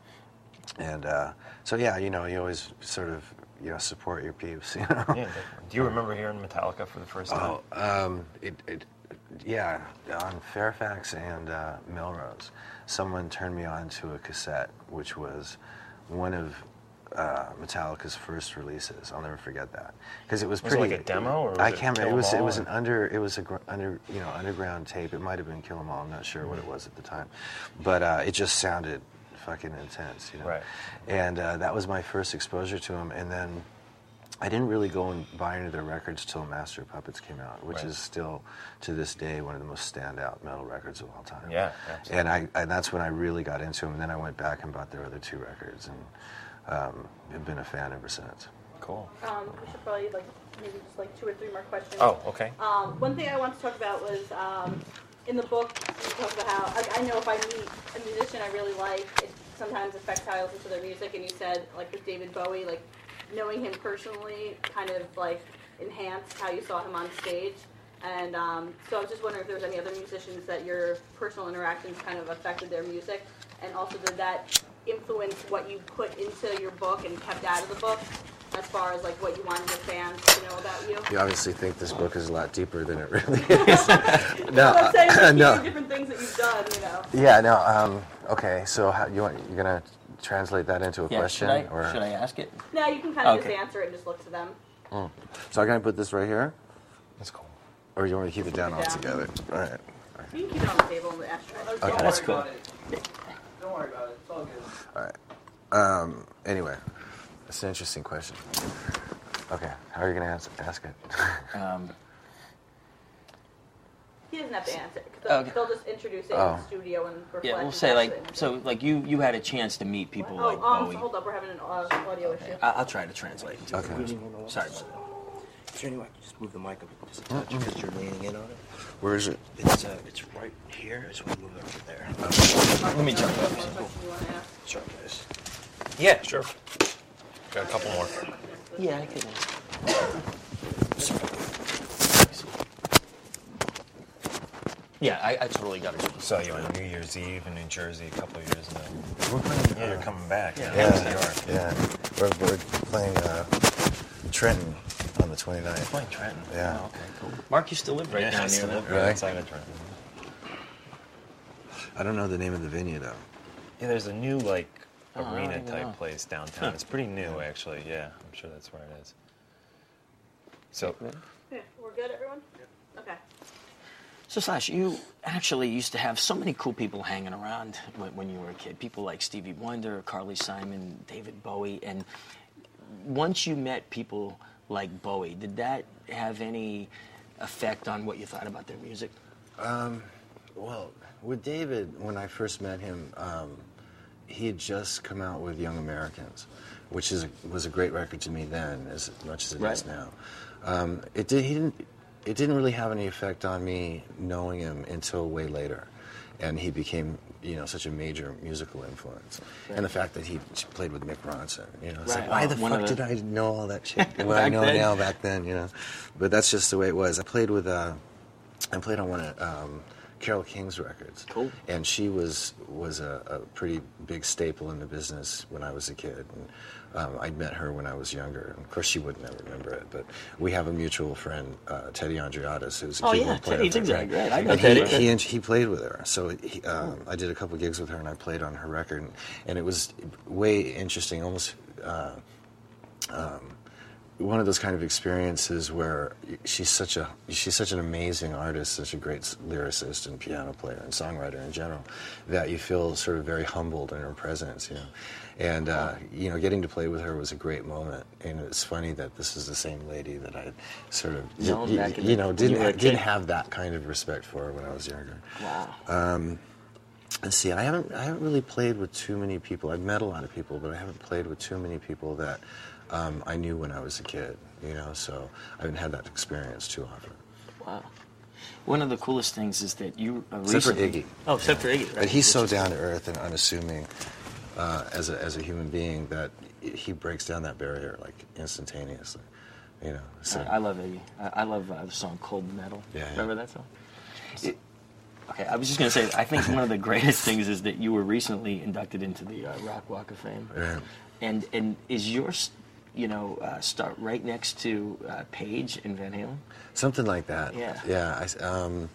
And uh, so yeah, you know, you always sort of you know support your peeps. You know. Yeah, do you remember hearing Metallica for the first time? Oh, um, it, it, yeah, on Fairfax and uh, Melrose, someone turned me on to a cassette, which was one of uh, Metallica's first releases. I'll never forget that because it was Was it pretty. like a demo, or was I it can't remember. It was it was an under it was a gr- under you know underground tape. It might have been Kill 'Em All. I'm not sure what it was at the time, but uh, it just sounded fucking intense, you know. Right. And uh, that was my first exposure to him, and then. I didn't really go and buy any of their records till Master of Puppets came out, which Right. is still to this day one of the most standout metal records of all time. Yeah, absolutely. And I and that's when I really got into them. And then I went back and bought their other two records, and um, have been a fan ever since. Cool. Um, we should probably like maybe just like two or three more questions. Oh, okay. Um, one thing I want to talk about was um, in the book you talk about how like, I know if I meet a musician I really like, it sometimes affects how I listen to their music. And you said like with David Bowie, like knowing him personally kind of like enhanced how you saw him on stage. And um, so I was just wondering if there was any other musicians that your personal interactions kind of affected their music, and also did that influence what you put into your book and kept out of the book, as far as like what you wanted your fans to know about you. You obviously think this book is a lot deeper than it really is. no, I'm saying uh, like, no. different things that you've done, you know. Yeah, no. Um, okay, so how, you want you're gonna translate that into a yeah, question, should I, or should I ask it? No, you can kind of Okay. just answer it and just look to them. Mm. so I'm gonna put this right here, That's cool. or you want me to keep it down Keep it down. altogether? All right. You can keep it on the table in the ashtray. Okay. That's cool. Don't worry about it. It's all good. All right. Um, anyway, that's an interesting question. Okay, how are you gonna ask, ask it? Um, He doesn't have to answer. They'll, Okay. they'll just introduce it in Oh. the studio and reflect. yeah, we'll say like so like you you had a chance to meet people Oh, like um, Bowie. hold up, we're having an uh, audio issue. I- I'll try to translate. Okay. Sorry. about Is there any way I can just move the mic up just a touch because you're leaning in on it? Where is it? It's uh, it's right here. I just want to move it over there. that. Let me jump up. What question you want to ask? Sorry, guys. Yeah, sure. Got a couple more. Yeah, I can. Yeah, I, I totally got it. Saw you on New Year's Eve in New Jersey a couple of years ago. We're playing. Yeah, you're coming back. Yeah. Yeah, New York. yeah. We're, we're playing uh, Trenton on the 29th. Playing Trenton. Yeah. Oh, okay, cool. Mark used to live right yeah, down I near still there. live right Really? outside of Trenton. I don't know the name of the venue though. Yeah, there's a new like I don't arena even type know. place downtown. It's pretty new actually. Yeah, I'm sure that's where it is. So Yeah, we're good, everyone? Okay. So, Slash, you actually used to have so many cool people hanging around when, when you were a kid. People like Stevie Wonder, Carly Simon, David Bowie. And once you met people like Bowie, did that have any effect on what you thought about their music? Um, well, with David, when I first met him, um, he had just come out with Young Americans, which is was a great record to me then, as much as it is Right. now. Um, it did. He didn't. It didn't really have any effect on me knowing him until way later, and he became, you know, such a major musical influence. And the fact that he played with Mick Ronson, you know, it's Right. like, why Oh, the fuck did I know all that shit? What I know then. now back then, you know. But that's just the way it was. I played with. Uh, I played on one of um, Carole King's records. Cool. And she was was a, a pretty big staple in the business when I was a kid. And, um, I'd met her when I was younger. And of course, she would never remember it, but we have a mutual friend, uh, Teddy Andreadis, who's a Oh, keyboard yeah, player. Teddy Zigzag, right, I know Teddy. He, he, and he played with her, so he, um, I did a couple gigs with her, and I played on her record, and, and it was way interesting, almost. Uh, um, one of those kind of experiences where she's such a she's such an amazing artist, such a great lyricist and piano player and songwriter in general, that you feel sort of very humbled in her presence, you know. And uh, you know, getting to play with her was a great moment. And it's funny that this is the same lady that I sort of you, back you know didn't you didn't have that kind of respect for when I was younger. Wow. Um, let's see. I haven't I haven't really played with too many people. I've met a lot of people, but I haven't played with too many people that um, I knew when I was a kid. You know, so I haven't had that experience too often. Wow. One of the coolest things is that you uh, Except for recently- Iggy. Oh, except for Iggy. Right? But he's so down to earth and unassuming uh, as a as a human being that he breaks down that barrier like instantaneously. You know. So I, I love Iggy. I, I love uh, the song "Cold Metal." Yeah, yeah. Remember that song? okay, I was just gonna say. I think one of the greatest things is that you were recently inducted into the uh, Rock Walk of Fame. Right. And and is yours, you know, uh, start right next to uh, Page and Van Halen? Something like that. Yeah. Yeah. I, s- um,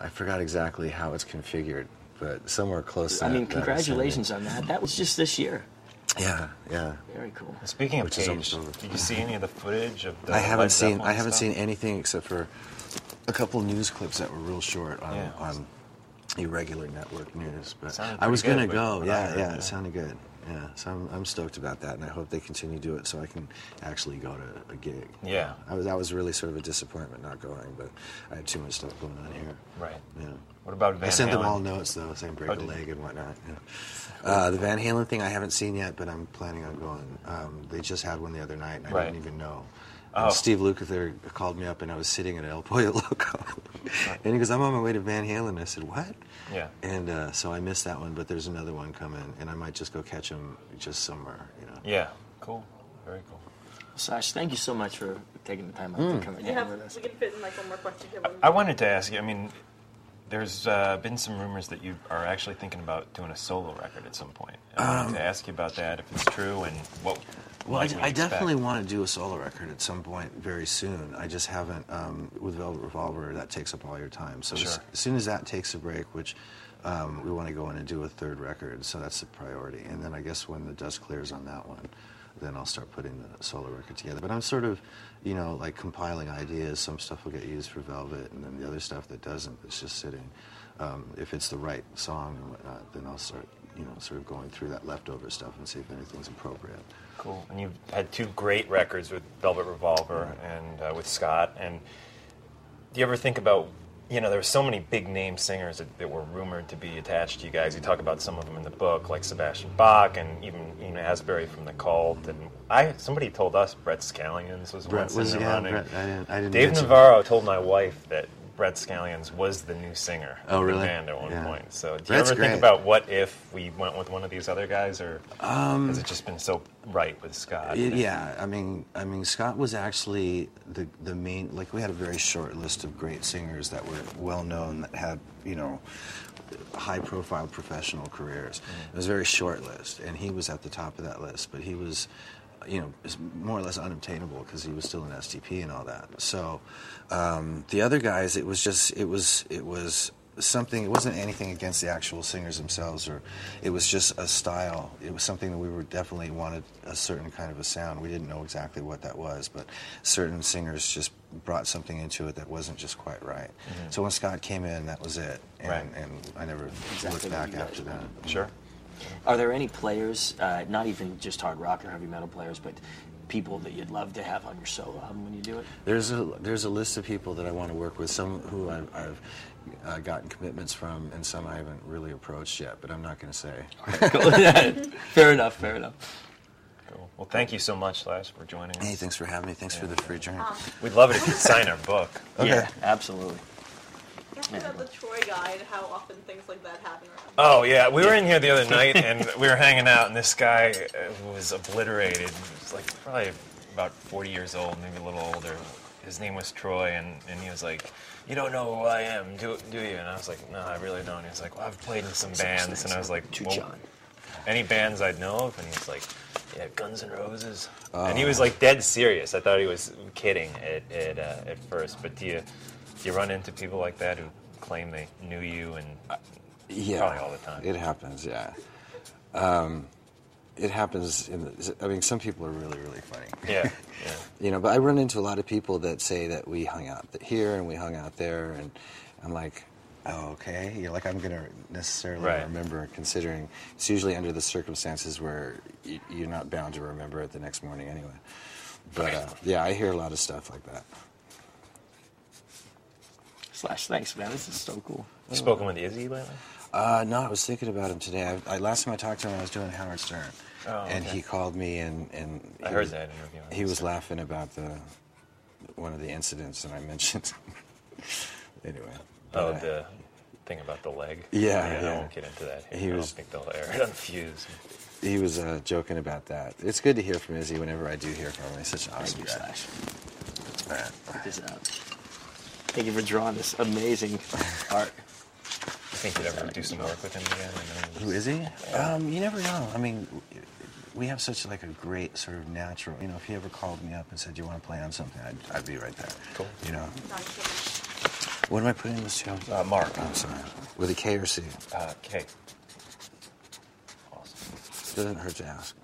I forgot exactly how it's configured, but somewhere close. To I that- mean, that congratulations on that. That was just this year. Yeah, yeah. Very cool. Speaking of Which is Page, did you see any of the footage of the I haven't Led seen. I haven't stuff? seen anything except for a couple news clips that were real short on, Yeah. on irregular network news. But Sounded I was going to what- go. what I Yeah, heard, yeah, yeah. It sounded good. Yeah, so I'm, I'm stoked about that, and I hope they continue to do it so I can actually go to a gig. Yeah. I was that was really sort of a disappointment not going, but I had too much stuff going on here. Right. Yeah. What about I Van sent them all notes though, saying break Oh, a leg and whatnot. Yeah. Uh, the Van Halen thing I haven't seen yet, but I'm planning on going. Um, they just had one the other night, and I Right. didn't even know. Oh. Steve Lukather called me up, and I was sitting at El Pollo Loco, and he goes, "I'm on my way to Van Halen." I said, "What?" Yeah. And uh, so I missed that one, but there's another one coming, and I might just go catch him just somewhere, you know. Yeah. Cool. Very cool. Sash, thank you so much for taking the time out Mm. to come and We, hang with us. we can fit in like one more question here. I wanted to ask you. I mean, there's uh, been some rumors that you are actually thinking about doing a solo record at some point. I wanted to ask you about that, if it's true, and what. Well, I, we I definitely want to do a solo record at some point very soon. I just haven't. Um, with Velvet Revolver, that takes up all your time. So as, Sure. as soon as that takes a break, which um, we want to go in and do a third record, so that's the priority. And then I guess when the dust clears on that one, then I'll start putting the solo record together. But I'm sort of, you know, like compiling ideas. Some stuff will get used for Velvet, and then the other stuff that doesn't, that's just sitting. Um, if it's the right song and whatnot, then I'll start, you know, sort of going through that leftover stuff and see if anything's appropriate. Cool. And you've had two great records with Velvet Revolver and uh, with Scott. And do you ever think about, you know, there were so many big name singers that, that were rumored to be attached to you guys. You talk about some of them in the book, like Sebastian Bach and even you know Astbury from the Cult. And I somebody told us Brett Scallions was Brett once was- in the yeah, running. Brett, I didn't- I didn't Dave Navarro told my wife that Brett Scallions was the new singer Oh, of the band at one Yeah. point. So do you Brett's ever think great. about what if we went with one of these other guys, or Um, has it just been so right with Scott? Y- Yeah, I mean, I mean, Scott was actually the the main. Like, we had a very short list of great singers that were well known that had, you know, high profile professional careers. It was a very short list, and he was at the top of that list. But he was, you know, is more or less unobtainable because he was still in STP and all that. So, um, the other guys, it was just, it was, it was something. It wasn't anything against the actual singers themselves, or it was just a style. It was something that we were definitely wanted a certain kind of a sound. We didn't know exactly what that was, but certain singers just brought something into it that wasn't just quite right. Mhm. So when Scott came in, that was it, and, Right. and I never Exactly looked back after that. Sure. Are there any players, uh, not even just hard rock or heavy metal players, but people that you'd love to have on your solo album when you do it? There's a there's a list of people that I want to work with. Some who I've, I've uh, gotten commitments from, and some I haven't really approached yet. But I'm not going to say. fair enough. Fair enough. Cool. Well, thank you so much, Slash, for joining us. Hey, thanks for having me. Thanks for the free drink. We'd love it if you'd sign our book. Okay. Yeah, absolutely. Ask me about the Troy guy and how often things like that happen. around Oh yeah, we were in here the other night and we were hanging out, and this guy uh, was obliterated, he was like probably about 40 years old, maybe a little older. his name was Troy, and, and he was like, "You don't know who I am, do do you?" And I was like, "No, I really don't." He was like, "Well, I've played in some bands," and I was like, To well, John. Any bands I'd know of? And he was like, "Yeah, Guns N' Roses." Oh. And he was like dead serious. I thought he was kidding at at, uh, at first, but do you do you run into people like that who claim they knew you and Yeah, probably all the time? It happens. Yeah, um, it happens. In the, I mean, some people are really, really funny. Yeah, yeah. you know, but I run into a lot of people that say that we hung out here and we hung out there, and I'm like, oh, okay. You know, like I'm gonna necessarily Right. remember, considering it's usually under the circumstances where you're not bound to remember it the next morning anyway. But uh, yeah, I hear a lot of stuff like that. Slash, thanks, man. This is so cool. You spoken with Izzy lately? Uh, no, I was thinking about him today. I, I, last time I talked to him, I was doing Howard Stern, Oh, and he called me and and I he heard was- that interview He was Instagram. laughing about the one of the incidents that I mentioned. anyway. Oh, but, uh, the thing about the leg. Yeah, I yeah. won't get into that. Here. He I was- don't think they'll air it on Fuse. he was uh, joking about that. It's good to hear from Izzy whenever I do hear from him. He's such an awesome guy. Slash. All right. Check this out. Thank you for drawing this amazing art. I think you'd ever do some work with him again? I know Who is he? Um, you never know. I mean, we have such like a great sort of natural. You know, if he ever called me up and said, "Do you want to play on something?" I'd, I'd be right there. Cool. You know. What am I putting in this show? Uh, Mark. Oh, sorry. With a K or C? Uh, K. Doesn't hurt to ask.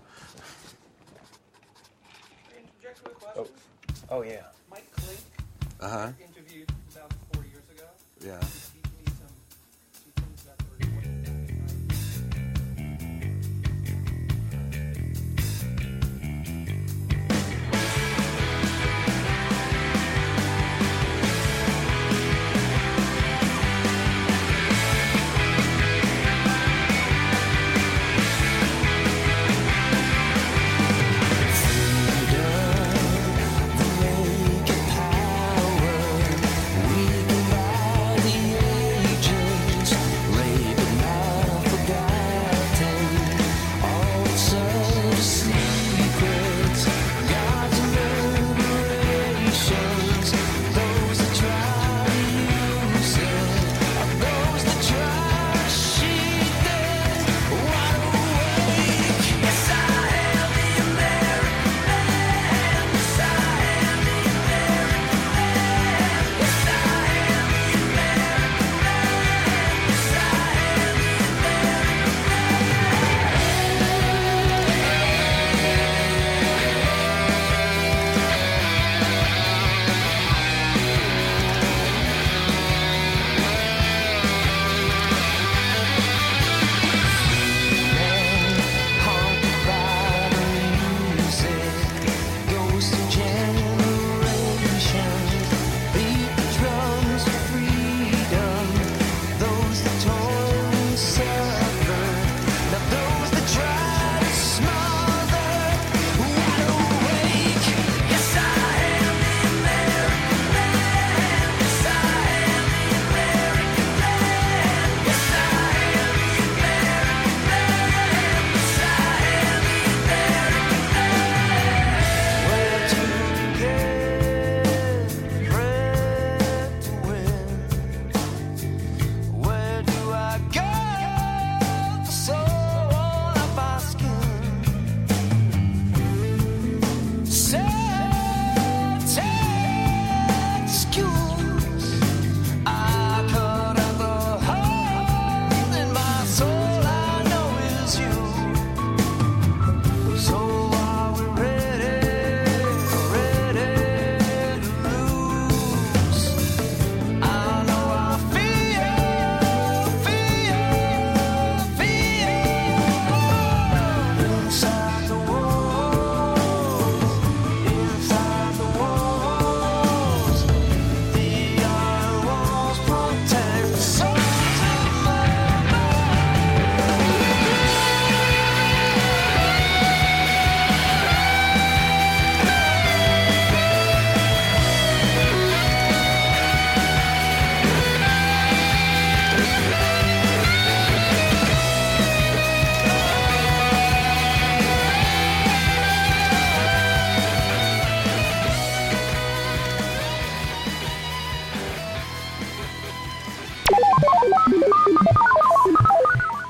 Interject with a question. Oh, oh yeah. Mike Clink Uh huh. Yeah.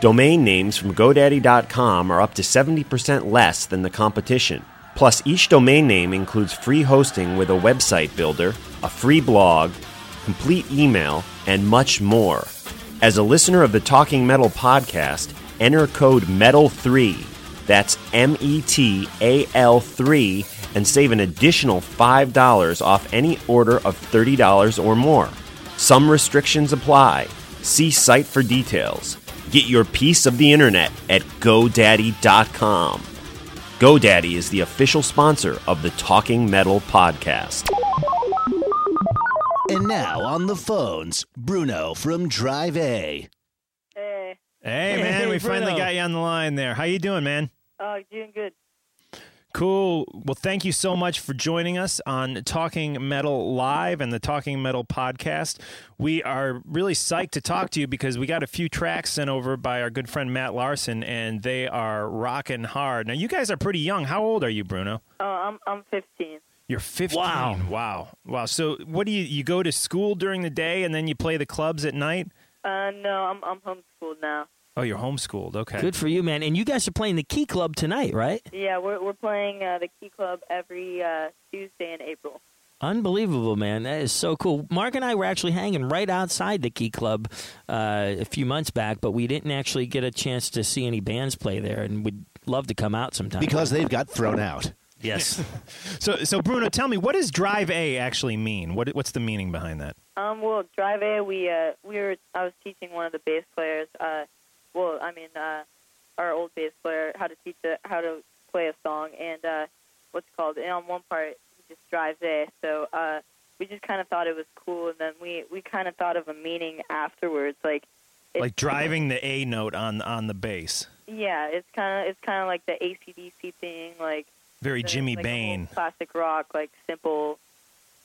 Domain names from GoDaddy.com are up to 70% less than the competition. Plus, each domain name includes free hosting with a website builder, a free blog, complete email, and much more. As a listener of the Talking Metal podcast, enter code METAL3, that's M E T A L 3, and save an additional $5 off any order of $30 or more. Some restrictions apply. See site for details. Get your piece of the internet at GoDaddy.com. GoDaddy is the official sponsor of the Talking Metal podcast. And now on the phones, Bruno from Drive A. Hey. Hey, man, we finally got you on the line there. How you doing, man? Oh, doing good. Cool. Well, thank you so much for joining us on Talking Metal Live and the Talking Metal podcast. We are really psyched to talk to you because we got a few tracks sent over by our good friend Matt Larson, and they are rocking hard. Now, you guys are pretty young. How old are you, Bruno? Oh, I'm I'm 15. You're 15. Wow. Wow. Wow. So, what do you you go to school during the day and then you play the clubs at night? Uh, no, I'm I'm homeschooled now. Oh, you're homeschooled. Okay. Good for you, man. And you guys are playing the Key Club tonight, right? Yeah, we're we're playing uh, the Key Club every uh, Tuesday in April. Unbelievable, man. That is so cool. Mark and I were actually hanging right outside the Key Club uh, a few months back, but we didn't actually get a chance to see any bands play there, and we'd love to come out sometime. Because they've got thrown out. Yes. so, so Bruno, tell me, what does Drive A actually mean? What, what's the meaning behind that? Um, well, Drive A, we uh, we were I was teaching one of the bass players. Well, I mean, uh, our old bass player how to teach a, how to play a song, and uh, what's it called, and on one part he just drives A. So uh, we just kind of thought it was cool, and then we we kind of thought of a meaning afterwards, like Like driving the A note on on the bass. Yeah, it's kind of it's kind of like the ACDC thing, like Very Jimmy like Bain. classic rock, like simple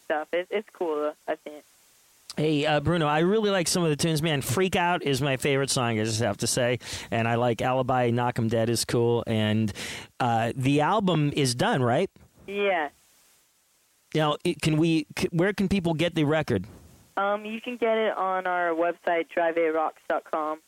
stuff. It, it's cool, I think. Hey, uh, Bruno, I really like some of the tunes, man. Freak Out is my favorite song, I just have to say. And I like Alibi, Knock 'em Dead is cool. And uh, the album is done, right? Yeah. Now, can we? Where can people get the record? Um, you can get it on our website, drivearocks.com.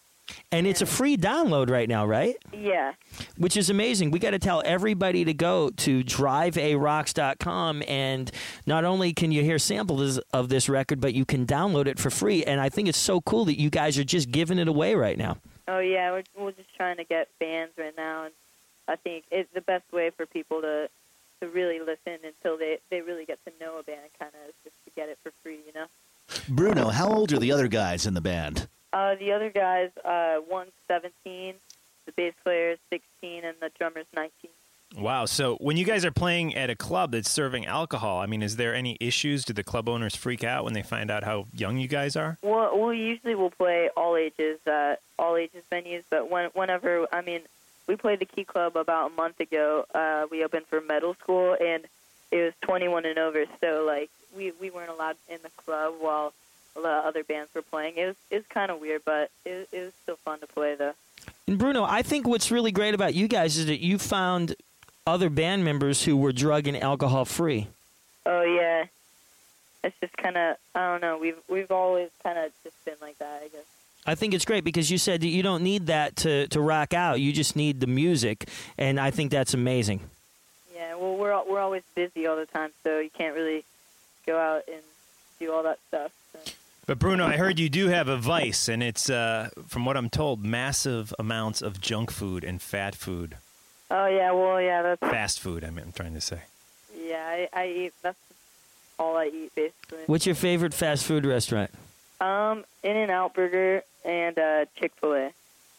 And it's a free download right now, right? Yeah. Which is amazing. We got to tell everybody to go to drivearocks.com and not only can you hear samples of this record, but you can download it for free. And I think it's so cool that you guys are just giving it away right now. Oh yeah, we're we're just trying to get fans right now, and I think it's the best way for people to to really listen until they they really get to know a band. Kind of just to get it for free, you know. Bruno, how old are the other guys in the band? Uh, the other guys, uh, one's 17, the bass player is 16, and the drummer's 19. Wow. So when you guys are playing at a club that's serving alcohol, I mean, is there any issues? Do the club owners freak out when they find out how young you guys are? Well, we usually will play all ages, uh, all ages venues. But when, whenever, I mean, we played the Key Club about a month ago. Uh, we opened for middle school, and it was 21 and over. So like, we we weren't allowed in the club while a lot of other bands were playing. It was it was kind of weird, but it, it was still fun to play though. And Bruno, I think what's really great about you guys is that you found other band members who were drug and alcohol free. Oh yeah, it's just kind of I don't know. We've we've always kind of just been like that, I guess. I think it's great because you said that you don't need that to, to rock out. You just need the music, and I think that's amazing. Yeah, well, we're we're always busy all the time, so you can't really go out and do all that stuff. So. But Bruno, I heard you do have a vice, and it's, uh, from what I'm told, massive amounts of junk food and fat food, Oh yeah, well yeah, that's fast food. I mean, I'm trying to say. yeah. I, I eat that's all I eat basically. What's your favorite fast food restaurant? Um, In and Out Burger and uh, Chick Fil A.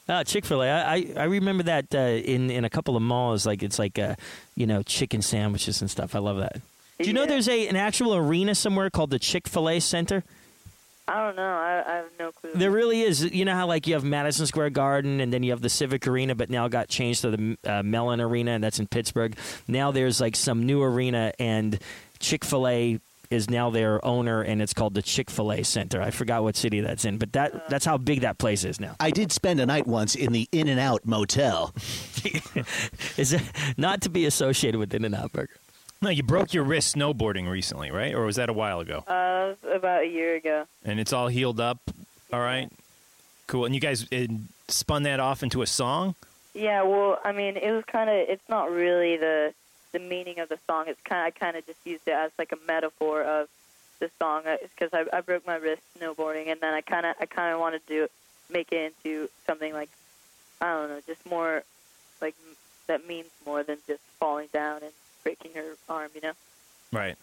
Uh, Chick Fil A. I, I I remember that uh, in in a couple of malls. Like it's like uh, you know chicken sandwiches and stuff. I love that. Do you know there's a an actual arena somewhere called the Chick Fil A Center? I don't know. I, I have no clue. There really is. You know how like you have Madison Square Garden and then you have the Civic Arena, but now got changed to the uh, Mellon Arena, and that's in Pittsburgh. Now there's like some new arena, and Chick Fil A is now their owner, and it's called the Chick Fil A Center. I forgot what city that's in, but that that's how big that place is now. I did spend a night once in the In and Out Motel. is it not to be associated with In and Out Burger? No, you broke your wrist snowboarding recently, right? Or was that a while ago? Uh, about a year ago. And it's all healed up. All right. Cool. And you guys, and spun that off into a song. Yeah, well, I mean, it was kind of. It's not really the the meaning of the song. It's kind. I kind of just used it as like a metaphor of the song. Because I, I broke my wrist snowboarding, and then I kind of I kind of wanted to make it into something like I don't know, just more like that means more than just falling down and breaking her arm. You know. Right.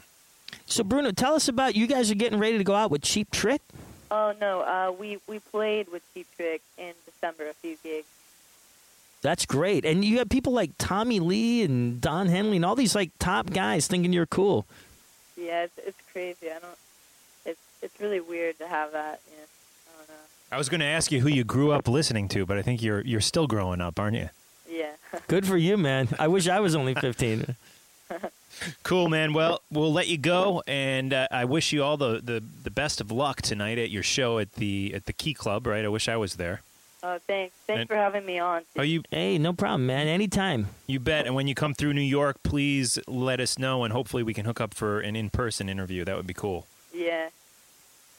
So Bruno, tell us about you guys are getting ready to go out with Cheap Trick. Oh no, uh, we we played with Cheap Trick in December, a few gigs. That's great, and you have people like Tommy Lee and Don Henley and all these like top guys thinking you're cool. Yeah, it's it's crazy. I don't. It's it's really weird to have that. You know, I don't know. I was going to ask you who you grew up listening to, but I think you're you're still growing up, aren't you? Yeah. Good for you, man. I wish I was only 15. Cool, man. Well, we'll let you go, and uh, I wish you all the, the, the best of luck tonight at your show at the at the Key Club. Right? I wish I was there. Oh, thanks. Thanks And- for having me on. Are you? Hey, no problem, man. Anytime. You bet. And when you come through New York, please let us know, and hopefully we can hook up for an in person interview. That would be cool. Yeah.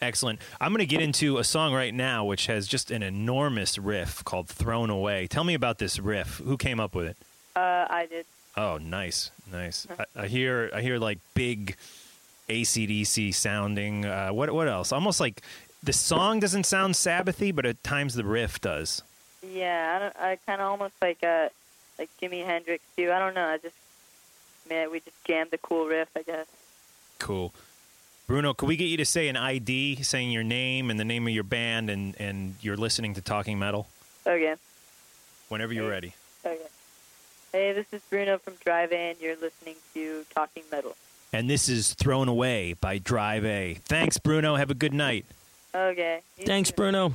Excellent. I'm going to get into a song right now which has just an enormous riff called "Thrown Away." Tell me about this riff. Who came up with it? Uh, I did. Oh, nice, nice. I, I hear, I hear like big ACDC sounding. Uh, what, what else? Almost like the song doesn't sound Sabbathy, but at times the riff does. Yeah, I, I kind of almost like uh like Jimi Hendrix too. I don't know. I just man, we just jammed a cool riff, I guess. Cool. Bruno, could we get you to say an ID, saying your name and the name of your band, and, and you're listening to Talking Metal Okay. whenever you're ready? Okay. Hey, this is Bruno from Drive A. You're listening to Talking Metal. And this is Thrown Away by Drive A. Thanks, Bruno. Have a good night. Okay. Thanks, Bruno.